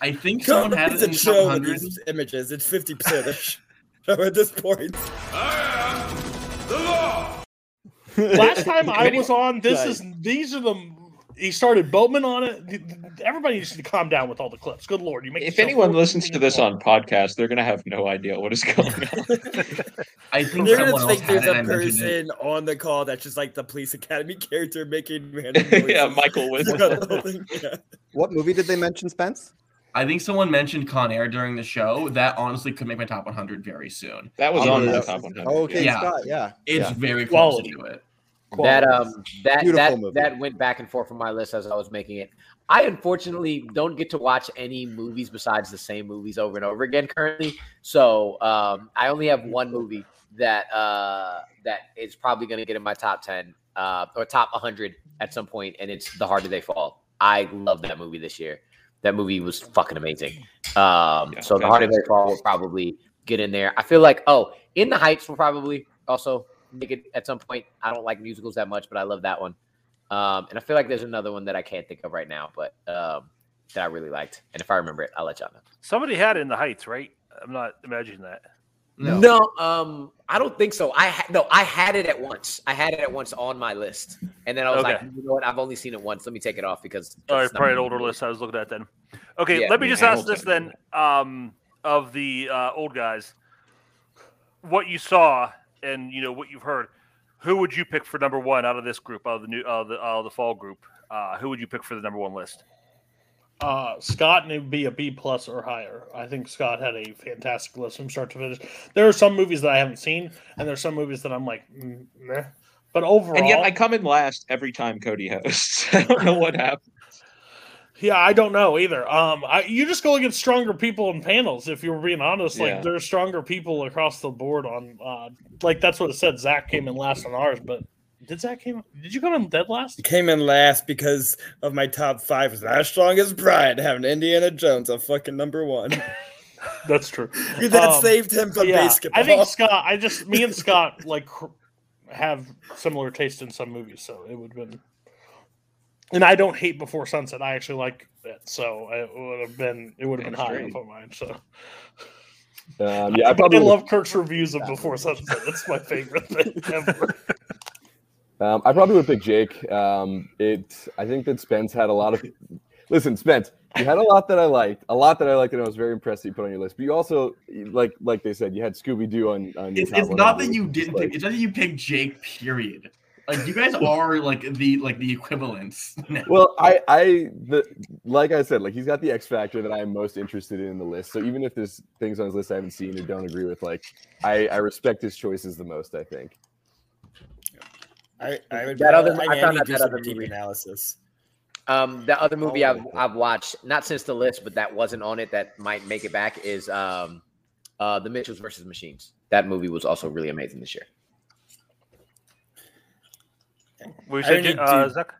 I think Come someone had it in it's the a top show with 100. images. It's 50% of the show at this point. Last time I was on, this is these are the. He started Boatman on it. Everybody needs to calm down with all the clips. Good lord, you make If anyone listens to this on podcast, they're gonna have no idea what is going on. I think They're gonna think there's a and I mentioned it. person on the call that's just like the police academy character making random yeah, Michael Winslow. yeah. What movie did they mention, Spence? I think someone mentioned Con Air during the show. That honestly could make my top 100 very soon. That was on gonna- the top 100. Oh, okay, Yeah. Scott. Yeah, It's yeah. very close Quality. to it. That um that Beautiful that movie. that went back and forth from my list as I was making it. I unfortunately don't get to watch any movies besides the same movies over and over again currently. So um I only have one movie that uh that is probably gonna get in my top ten uh or top hundred at some point, and it's The Harder They Fall. I love that movie this year. That movie was fucking amazing. Um Yeah, so The They fantastic. Fall will probably get in there. I feel like oh, In the Heights will probably also make it at some point. I don't like musicals that much, but I love that one. Um, and I feel like there's another one that I can't think of right now, but um, that I really liked. And if I remember it, I'll let y'all know. Somebody had it in the Heights, right? I'm not imagining that. No, um, I don't think so. I ha- no, I had it at once. I had it at once on my list, and then I was like, you know what? I've only seen it once. Let me take it off because. All right, probably an older list I was looking at then. Okay, Yeah, let me just ask this then. Um, of the uh, old guys, what you saw and you know what you've heard, who would you pick for number one out of this group, out of the new, out of the, out of the fall group? Uh, who would you pick for the number one list? Uh, Scott and it would be a B plus or higher. I think Scott had a fantastic list from start to finish. There are some movies that I haven't seen, and there's some movies that I'm like, mm, meh. But overall, And yet I come in last every time Cody hosts. I don't know what happened. Yeah, I don't know either. Um, I, you just go against stronger people in panels. If you're being honest, like Yeah. there's stronger people across the board on. Uh, like that's what it said. Zach came in last on ours, but did Zach came? Did you come in dead last? Came in last because of my top five is not as strong as Brian having Indiana Jones a fucking number one. That's true. that Um, saved him from yeah, basketball. I think Scott. I just me and Scott like cr- have similar taste in some movies, so it would have been. And I don't hate Before Sunset. I actually like it, so it would have been it would have been That's higher great. on mine. So Um, yeah, I I probably would've- love Kirk's reviews of Before Sunset. It's my favorite thing ever. Um, I probably would pick Jake. Um, it. I think that Spence had a lot of. Listen, Spence, you had a lot that I liked, a lot that I liked, and I was very impressed that you put on your list. But you also, like, like they said, you had Scooby Doo on. on your It's, it's not that you didn't Like, pick. It's not that you picked Jake. Period. Like you guys are like the like the equivalents. now. Well, I, I, the, like I said, like he's got the X factor that I'm most interested in in the list. So even if there's things on his list I haven't seen or don't agree with, like I, I respect his choices the most. I think. I, I would That other- I, I found out that other movie. analysis. Um, the other movie Oh, I've, I've watched, not since the list, but that wasn't on it that might make it back is um, uh, The Mitchells versus Machines. That movie was also really amazing this year. We I said, need uh, to- Zach?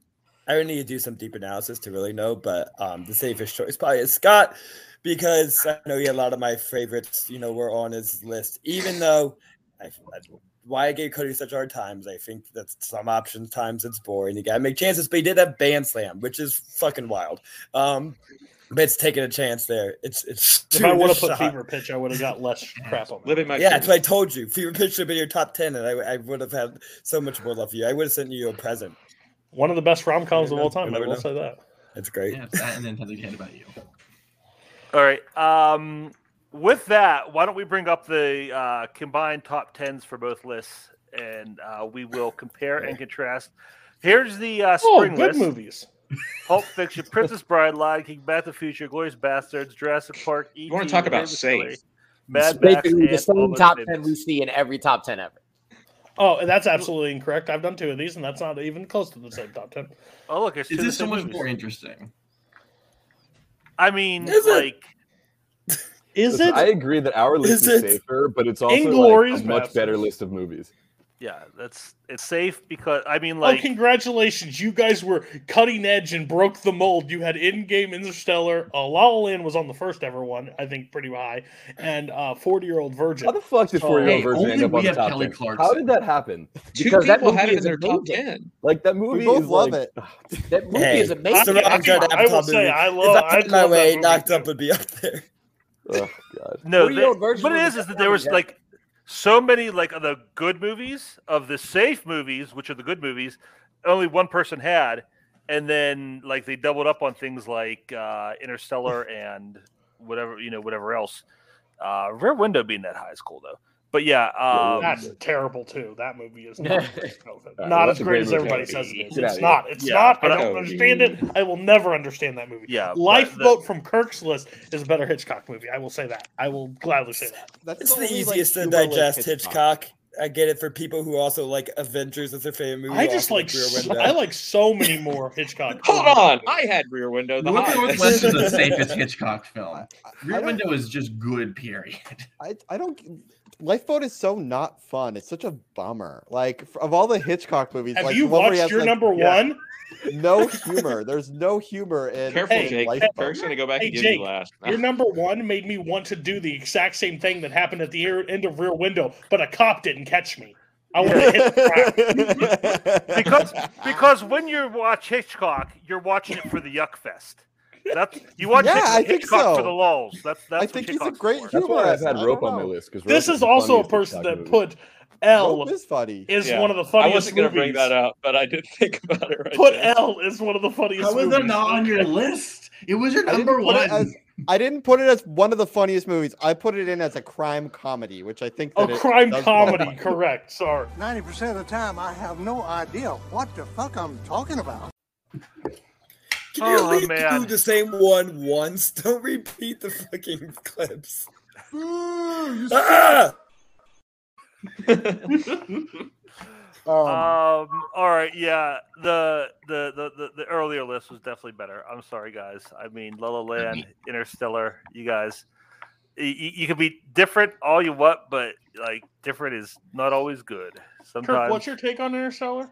I would need to do some deep analysis to really know, but um, the safest choice probably is Scott because I know he had a lot of my favorites. You know, were on his list, even though I, I, why I gave Cody such hard times. I think that some options times it's boring. You gotta make chances, but he did have Band Slam, which is fucking wild. Um, but it's taking a chance there. It's it's If I would have put a shot. Fever Pitch, I would have got less crap on. Living my Yeah, that's what I told you. Fever Pitch should have been your top ten, and I, I would have had so much more love for you. I would have sent you a present. One of the best rom coms of all time. I never will know. say that. That's great. Yeah, it's that and then something about you. All right. Um, with that, why don't we bring up the uh, combined top tens for both lists, and uh, we will compare and contrast. Here's the uh, Oh, spring good list: movies. Pulp Fiction, Princess Bride, Lion King, Back to the Future, Glorious Bastards, Jurassic Park. E. wanna talk about safe. Mad Max, basically the same Almost top ten we see in every top ten ever. Oh, and that's absolutely incorrect. I've done two of these, and that's not even close to the same top ten. Oh, look, it's Is this so much movies. more interesting? I mean, Is it? Like, Is Listen, it? I agree that our list Is is, safer, but it's also like, Inglourious a much better list of movies. yeah, that's it's safe because I mean, oh, like, congratulations! You guys were cutting edge and broke the mold. You had Endgame Interstellar. Uh, La La Land was on the first ever one, I think, pretty high, and uh, Forty-Year-Old Virgin. How the fuck did Forty Year Old hey, Virgin end up on the top Kelly 10? Clarkson. How did that happen? Two Because that people movie had it is in their top ten. Like that movie both is love like, it. That movie Hey, is amazing. It's the wrong Actually, kind of I will Avatar say. I If love- I I had my love that way, movie knocked up would be up there. Oh god. no, Forty-year-old they- version what it is is that there was one like so many like of the good movies of the safe movies, which are the good movies, only one person had, and then like they doubled up on things like uh, Interstellar and whatever you know whatever else. Uh, Rear Window being that high is cool though, but yeah, um, That's terrible too. That movie is not, not that's as great great as movie. everybody says it is. It's not. It's Yeah, not. I but I- don't understand it. I will never understand that movie. yeah. Lifeboat the- from Kirk's list is a better Hitchcock movie. I will say that. I will gladly say that. That's It's the only, like, easiest to digest Hitchcock. I get it for people who also like Avengers as their favorite movie. I just like Rear so, Window. I like so many more Hitchcock. Hold on, I had Rear Window. The North highest. Northwest is the safest Hitchcock film. Rear Window is just good. Period. I, I don't. Lifeboat is so not fun. It's such a bummer. Like of all the Hitchcock movies, Have like you the one where he watched has, your like, number yeah. one? No humor. There's no humor in. Careful, Hey, Jake. Lifeboat. Kirk's gonna go back Hey, and give Jake, you last. Your number one made me want to do the exact same thing that happened at the end of Rear Window, but a cop didn't catch me. I want to hit the crowd. because because when you watch Hitchcock, you're watching it for the yuck fest. That's you watch Yeah, Hitchcock, I think Hitchcock for so. the lulls. That's that's I what think he's a great for. That's why I've had Rope on my list because This is also a person that put L Rope is funny. is Yeah. one of the funniest. I wasn't gonna bring that up, but I did think about it right Put there. L is one of the funniest How is movies. that not on your list? It was your number put it one. as I didn't put it as one of the funniest movies. I put it in as a crime comedy, which I think A it crime comedy, correct. Sorry. 90% of the time, I have no idea what the fuck I'm talking about. Can you Oh, at least man. do the same one once? Don't repeat the fucking clips. Ah! Um, Um. All right. Yeah. The, the the the the earlier list was definitely better. I'm sorry, guys. I mean, La La Land, Interstellar. You guys, you, you can be different all you want, but like different is not always good. Kirk, Sometimes. what's your take on Interstellar?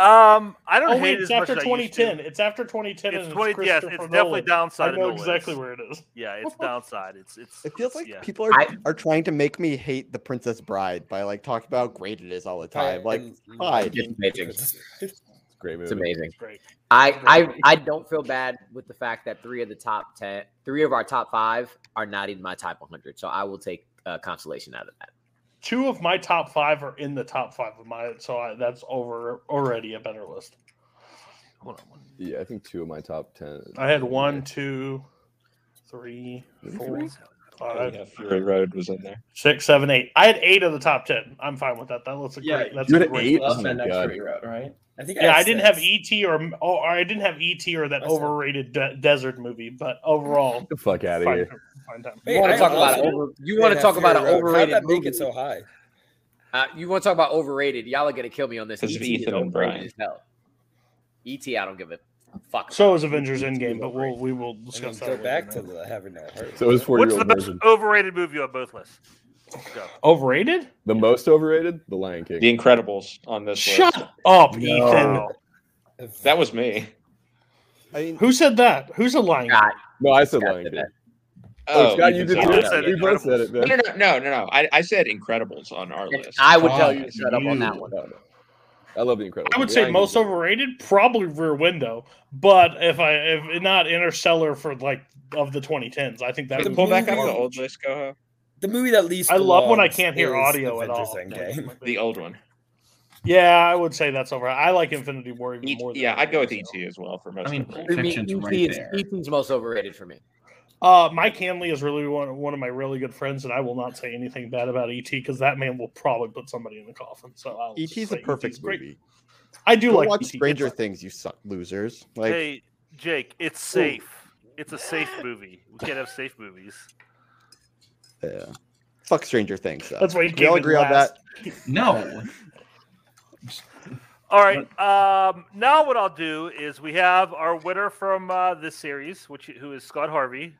Um. I don't Oh hate wait, it it's as much after as I used to. 2010. It's after 2010. It's and 20 It's yes, Christopher it's definitely Nolan. downside I of know exactly where it is. Yeah, it's downside. It's it's. it feels like yeah. people are, I- are trying to make me hate the Princess Bride by like talking about how great it is all the time. Like, and- fine. It's amazing. Great movie. It's amazing. Great. I, I I don't feel bad with the fact that three of the top ten, three of our top five are not in my top 100. So I will take uh, consolation out of that. Two of my top five are in the top five of my, so I, that's over already a better list. Hold on. one- Yeah, I think two of my top ten. I had one, two, three, four, five, yeah, Fury Road was in there. six, seven, eight. I had eight of the top ten. I'm fine with that. That looks a Yeah, great. That's you a had great eight? list. Oh my next God. Fury Road, right? I think Yeah, I had didn't have ET or, or I didn't have ET or that I overrated de- desert movie, but overall, Get the fuck out of fine, here. Fine time. You want to talk about also over? You want to talk about an overrated How'd that make movie? it so high? Uh, you want to talk about overrated? Y'all are gonna kill me on this. Because of ET is Ethan and Brian. as. ET, I don't give a fuck. So is Avengers Endgame, but we'll we will discuss that. go back to the having no heart. So is four What's year the old best overrated movie on both lists? Go. Overrated? The most overrated, The Lion King. The Incredibles on this Shut list. up, No. Ethan. That was me. I mean, Who said that? Who's a lion? God, No, I said Scott Lion did King. That. Oh, Scott, you Ethan did said too. I We both said it, No, man. no, no, no, no, no. I, I said Incredibles on our list. I would tell Oh, you to shut up on that one. no, no. I love the Incredibles. I would The say Lion most overrated, probably Rear Window. But if I if not Interstellar for like of the 2010s, I think that would pull back up more- the old list, Coho. The movie that least I love when I can't hear audio at all. Endgame. The old one. Yeah, I would say that's over. I like Infinity War even E- more. Than yeah, I'd go with Endgame, so. ET as well for most. I mean, of Pulp it. For ET right is there. ET's most overrated for me. Uh, Mike Hanley is really one, one of my really good friends, and I will not say anything bad about ET because that man will probably put somebody in the coffin. So I'll ET's just a perfect ET's movie. I do Go like watch ET. Stranger It's- Things, you suck losers. Like, hey, Jake, it's safe. It's a safe movie. We can't have safe movies. yeah. fuck Stranger Things. Though. That's why he we all came in agree on that. No. All right. Um, now what I'll do is we have our winner from uh, this series, which who is Scott Harvey,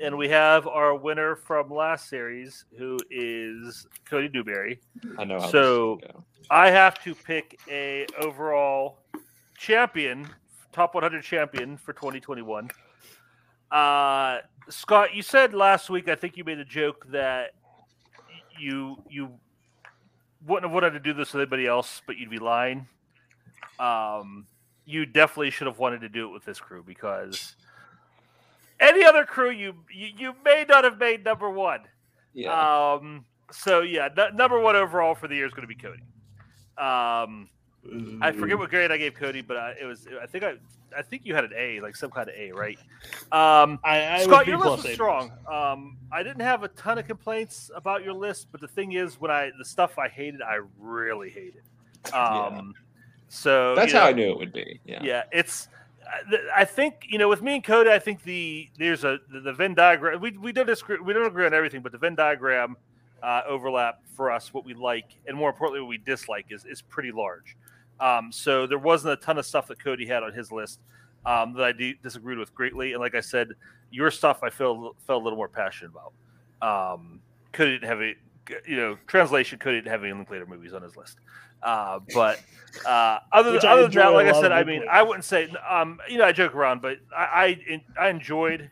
and we have our winner from last series, who is Cody Dewberry. I know. So- this is gonna go. I have to pick a overall champion, top 100 champion for 2021. Uh, Scott, you said last week. I think you made a joke that you you wouldn't have wanted to do this with anybody else, but you'd be lying. Um, you definitely should have wanted to do it with this crew because any other crew you you, you may not have made number one. Yeah. Um, so yeah, n- number one overall for the year is going to be Cody. Um, I forget what grade I gave Cody, but I, it was I think I I think you had an A, like some kind of A, right? Um, I, I Scott, would be your list was A strong. Um, I didn't have a ton of complaints about your list, but the thing is, when I the stuff I hated, I really hated. Um, so That's you how know, I knew it would be. Yeah. yeah, it's. I- think you know, with me and Cody, I think the there's a the, the Venn diagram. We we don't disagree. We don't agree on everything, but the Venn diagram uh, overlap for us, what we like, and more importantly, what we dislike, is is pretty large. Um, so there wasn't a ton of stuff that Cody had on his list um, that I disagreed with greatly. And like I said, your stuff I feel felt a little more passionate about. Um, Cody didn't have a you know translation. Cody didn't have any Linklater movies on his list. Uh, but uh, other than, other than that, like I said, I mean, I wouldn't say um, you know I joke around, but I I, I enjoyed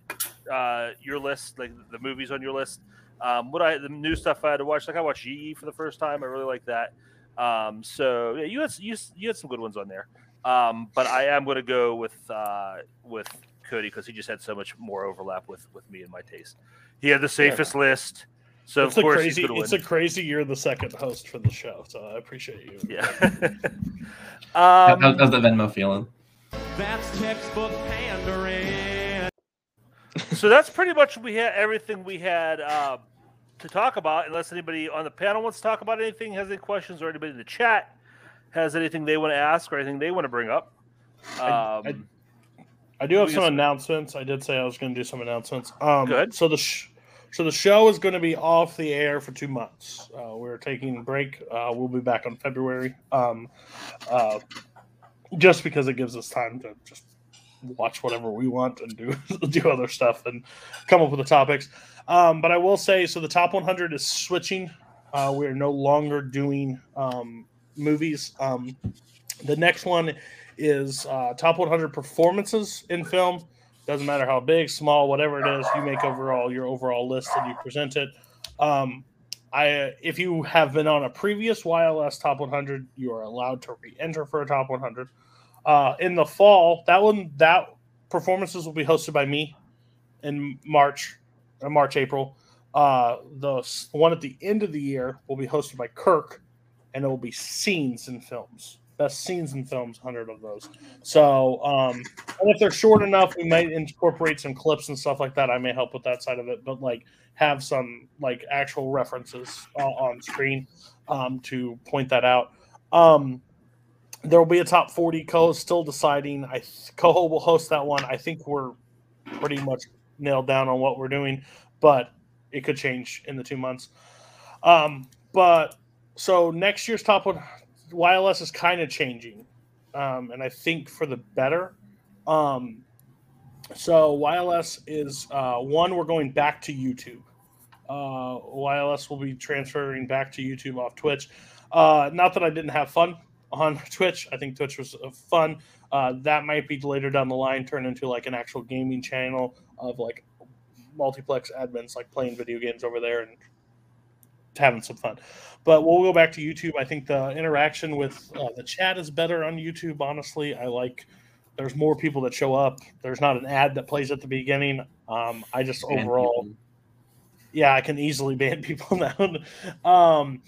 uh, your list, like the movies on your list. Um, what I the new stuff I had to watch, like I watched GE for the first time. I really like that. Um, so yeah, you had you, you had some good ones on there. Um, but I am going to go with uh, with Cody because he just had so much more overlap with with me and my taste. He had the safest list, so it's of a course crazy. he's It's to a crazy. You're the second host for the show, so I appreciate you. Yeah. That, um, that was the Venmo feeling. That's textbook pandering. so that's pretty much we had everything we had uh, to talk about. Unless anybody on the panel wants to talk about anything, has any questions, or anybody in the chat has anything they want to ask or anything they want to bring up. I- I- Um, I do have some announcements. I did say I was going to do some announcements. Um, Good. So the sh- so the show is going to be off the air for two months. Uh, we're taking a break. Uh, we'll be back on February. Um, uh, just because it gives us time to just watch whatever we want and do do other stuff and come up with the topics. Um, but I will say, so the top 100 is switching. Uh, we are no longer doing um, movies. Um, the next one is uh, top 100 performances in film. Doesn't matter how big, small, whatever it is, you make overall your overall list and you present it. Um, I, if you have been on a previous YLS top 100, you are allowed to re-enter for a top 100. Uh, in the fall, that one that performances will be hosted by me in March, uh, March April. Uh, the one at the end of the year will be hosted by Kirk, and it will be scenes and films. Best scenes in films, hundred of those. So, um, and if they're short enough, we might incorporate some clips and stuff like that. I may help with that side of it, but like have some like actual references uh, on screen um, to point that out. Um, there will be a top 40 co still deciding i coho will host that one i think we're pretty much nailed down on what we're doing but it could change in the two months um but so next year's top one yls is kind of changing um and i think for the better um so yls is uh one we're going back to youtube uh yls will be transferring back to youtube off twitch uh not that i didn't have fun on Twitch. I think Twitch was uh, fun. Uh, that might be later down the line turn into like an actual gaming channel of like multiplex admins like playing video games over there and having some fun. But we'll go back to YouTube. I think the interaction with uh, the chat is better on YouTube. Honestly, I like. There's more people that show up. There's not an ad that plays at the beginning. Um, I just Ban overall, yeah, I can easily ban people now. um,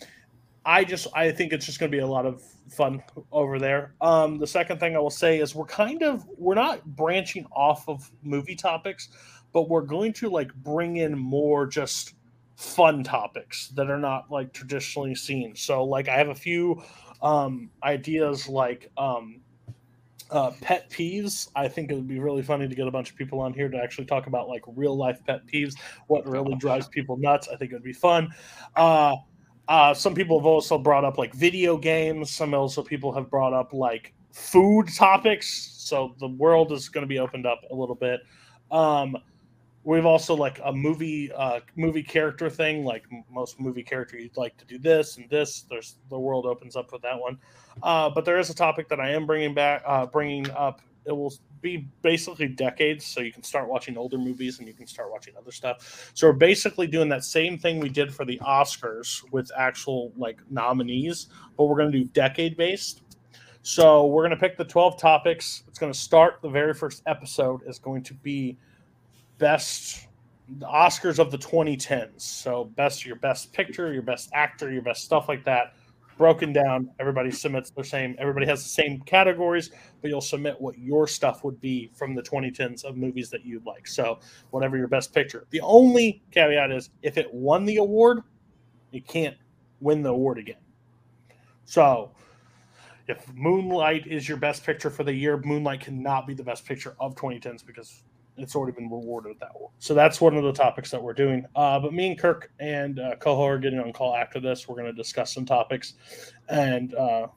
I just I think it's just going to be a lot of fun over there. Um, the second thing I will say is we're kind of we're not branching off of movie topics, but we're going to like bring in more just fun topics that are not like traditionally seen. So like I have a few um, ideas like um, uh, pet peeves. I think it would be really funny to get a bunch of people on here to actually talk about like real life pet peeves, what really drives people nuts. I think it would be fun. Uh, uh, some people have also brought up like video games. Some also people have brought up like food topics. So the world is going to be opened up a little bit. Um, we've also like a movie uh, movie character thing. Like most movie character, you'd like to do this and this. There's the world opens up with that one. Uh, but there is a topic that I am bringing back, uh, bringing up. It will be basically decades, so you can start watching older movies and you can start watching other stuff. So we're basically doing that same thing we did for the Oscars with actual like nominees, but we're going to do decade based. So we're going to pick the 12 topics. It's going to start the very first episode is going to be best the Oscars of the 2010s. So best your best picture, your best actor, your best stuff like that. Broken down. Everybody submits the same. Everybody has the same categories, but you'll submit what your stuff would be from the 2010s of movies that you'd like. So whatever your best picture. The only caveat is if it won the award, it can't win the award again. So if Moonlight is your best picture for the year, Moonlight cannot be the best picture of 2010s because it's already been rewarded with that award. So that's one of the topics that we're doing. Uh, but me and Kirk and uh, Coho are getting on call after this. We're going to discuss some topics, and uh,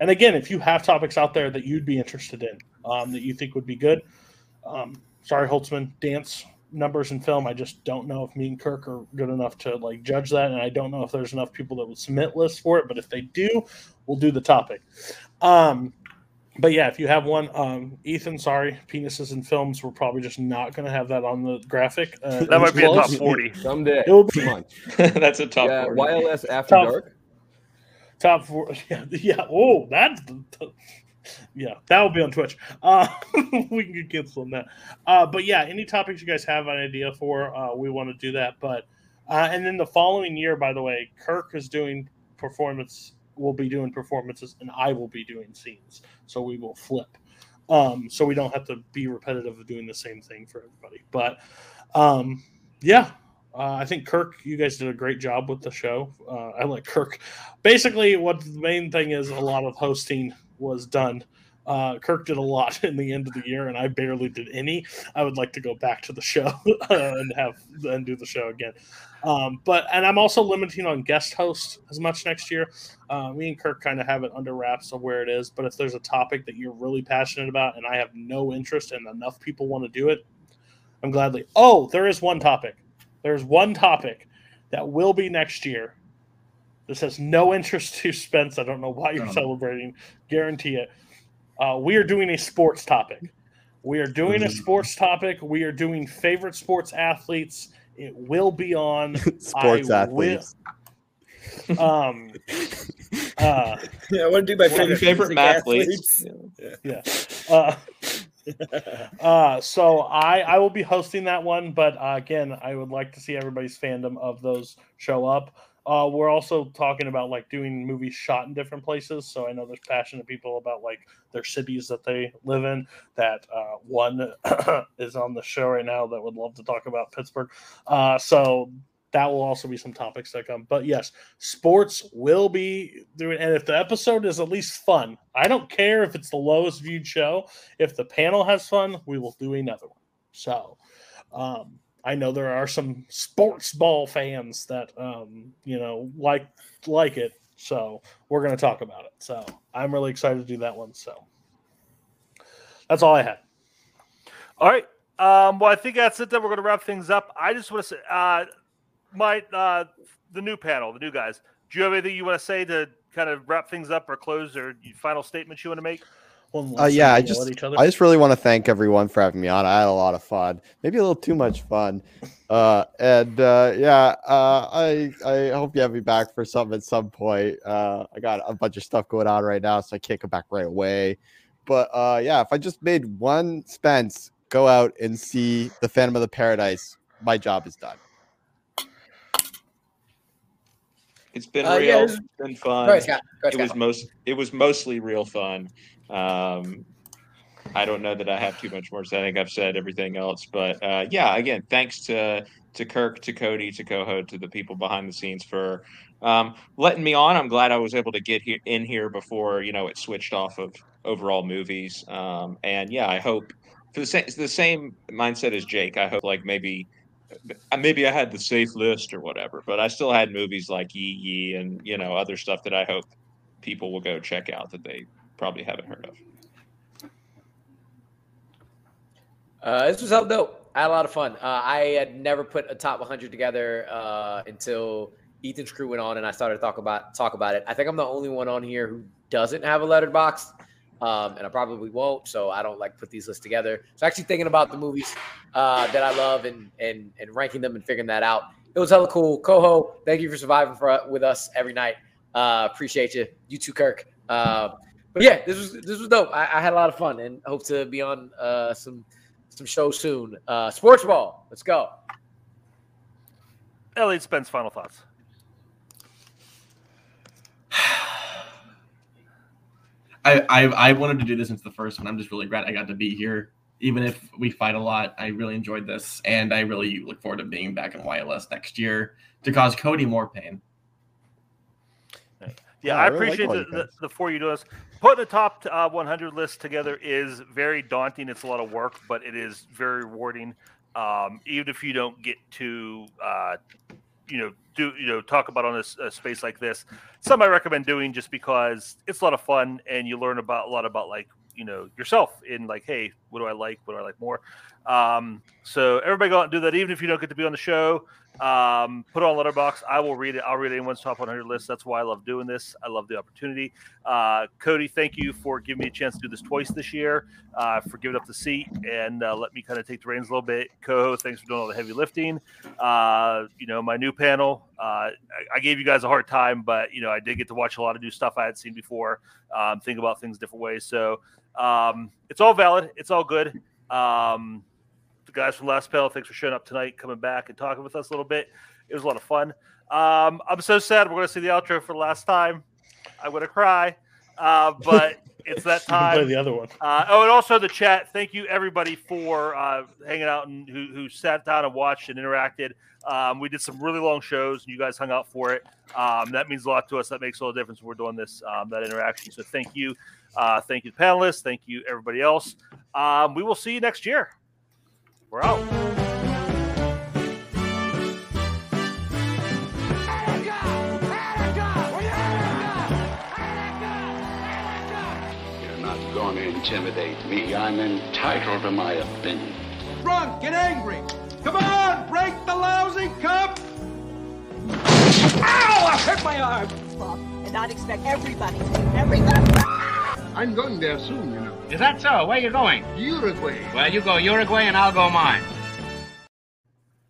and again, if you have topics out there that you'd be interested in, um, that you think would be good, um, sorry, Holtzman, dance numbers and film. I just don't know if me and Kirk are good enough to like judge that, and I don't know if there's enough people that would submit lists for it. But if they do, we'll do the topic. Um, but yeah, if you have one, um, Ethan, sorry, penises and films, we're probably just not going to have that on the graphic. Uh, That might be a top 40. Someday. It will be Come on. That's a top Yeah, 40. YLS After Top- Dark. top four. Yeah, yeah. Oh, that's yeah. That will be on Twitch. Uh, we can get cancel on that. Uh, but yeah, any topics you guys have an idea for, uh, we want to do that. But uh, and then the following year, by the way, Kirk is doing performance. Will be doing performances, and I will be doing scenes. So we will flip. Um, so we don't have to be repetitive of doing the same thing for everybody. But um, yeah, uh, I think Kirk, you guys did a great job with the show. Uh, I like Kirk. Basically, what the main thing is, a lot of hosting was done. Uh, Kirk did a lot in the end of the year, and I barely did any. I would like to go back to the show uh, and have and do the show again. Um, but and I'm also limiting on guest hosts as much next year. Uh, me and Kirk kind of have it under wraps of where it is. But if there's a topic that you're really passionate about, and I have no interest, and enough people want to do it, I'm gladly. Oh, there is one topic. There's one topic that will be next year. This has no interest to Spence. I don't know why you're Um. celebrating. Guarantee it. Uh, we are doing a sports topic. We are doing a sports topic. We are doing favorite sports athletes. It will be on Sports I athletes. Will, um, uh, Yeah, I want to do my favorite, favorite music mathletes. athletes. yeah. Uh, uh, so I I will be hosting that one, but uh, again, I would like to see everybody's fandom of those show up. Uh, we're also talking about like doing movies shot in different places. So I know there's passionate people about like their cities that they live in. That uh, one is on the show right now that would love to talk about Pittsburgh. Uh, so that will also be some topics that come. But yes, sports will be doing, and if the episode is at least fun, I don't care if it's the lowest viewed show. If the panel has fun, we will do another one. So, um, I know there are some sports ball fans that um, you know like like it, so we're going to talk about it. So I'm really excited to do that one. So that's all I had. All right. Um, well, I think that's it. Then we're going to wrap things up. I just want to say, uh, my uh, the new panel, the new guys. Do you have anything you want to say to kind of wrap things up or close, or final statements you want to make? Uh, yeah, I just I just really want to thank everyone for having me on. I had a lot of fun, maybe a little too much fun, uh, and uh, yeah, uh, I I hope you have me back for something at some point. Uh, I got a bunch of stuff going on right now, so I can't come back right away. But uh, yeah, if I just made one Spence go out and see the Phantom of the Paradise, my job is done. It's been Uh, real. yeah, it's been fun. Go ahead, Scott. Go ahead, it was most. It was mostly real fun. Um, I don't know that I have too much more to say. I think I've said everything else. But uh, yeah, again, thanks to to Kirk, to Cody, to Coho, to the people behind the scenes for um, letting me on. I'm glad I was able to get here in here before you know it switched off of overall movies. Um, and yeah, I hope for the same the same mindset as Jake. I hope like maybe maybe I had the safe list or whatever, but I still had movies like Yi Yi and you know other stuff that I hope people will go check out that they probably haven't heard of. Uh, this was hell dope. I had a lot of fun. Uh, I had never put a top 100 together uh, until Ethan's crew went on, and I started to talk about talk about it. I think I'm the only one on here who doesn't have a Letterboxd, um, and I probably won't. So I don't like put these lists together. So actually thinking about the movies uh, that I love and and and ranking them and figuring that out. It was hella cool. Coho, thank you for surviving for with us every night. Uh, appreciate you. You too, Kirk. Uh, but yeah, this was this was dope. I, I had a lot of fun and hope to be on uh, some some shows soon. Uh, sports ball, let's go. Elliot Spence, final thoughts. I, I I wanted to do this since the first one. I'm just really glad I got to be here. Even if we fight a lot, I really enjoyed this, and I really look forward to being back in YLS next year to cause Cody more pain. Yeah, Yeah, I I really appreciate all the, you the, the four you do this. Putting a top uh, 100 list together is very daunting. It's a lot of work, but it is very rewarding. Um, even if you don't get to, uh, you know, do you know talk about on a space like this, some I recommend doing just because it's a lot of fun and you learn about a lot about like you know yourself in like, hey, what do I like? What do I like more? Um, so everybody go out and do that. Even if you don't get to be on the show, um, put on Letterboxd. I will read it. I'll read anyone's top 100 list. That's why I love doing this. I love the opportunity. Uh, Cody, thank you for giving me a chance to do this twice this year. Uh, for giving up the seat and uh, let me kind of take the reins a little bit. Coho, thanks for doing all the heavy lifting. Uh, you know, my new panel. Uh, I, I gave you guys a hard time, but you know, I did get to watch a lot of new stuff I had seen before. Um, think about things different ways. So um, it's all valid. It's all good. Um, the guys from last panel, thanks for showing up tonight, coming back and talking with us a little bit. It was a lot of fun. Um, I'm so sad we're going to see the outro for the last time. I'm going to cry, uh, but it's that can play time. the other one. Uh, oh, and also the chat. Thank you everybody for uh, hanging out and who, who sat down and watched and interacted. Um, we did some really long shows, and you guys hung out for it. Um, that means a lot to us. That makes all the difference when we're doing this. Um, that interaction. So thank you, uh, thank you, panelists. Thank you, everybody else. Um, we will see you next year. We're out. You're not going to intimidate me. I'm entitled to my opinion. Drunk, get angry. Come on, break the lousy cup. Ow! I hit my arm. And not expect everybody to do everything. I'm going there soon, you know. Is that so? Where are you going? Uruguay. Well, you go Uruguay and I'll go mine.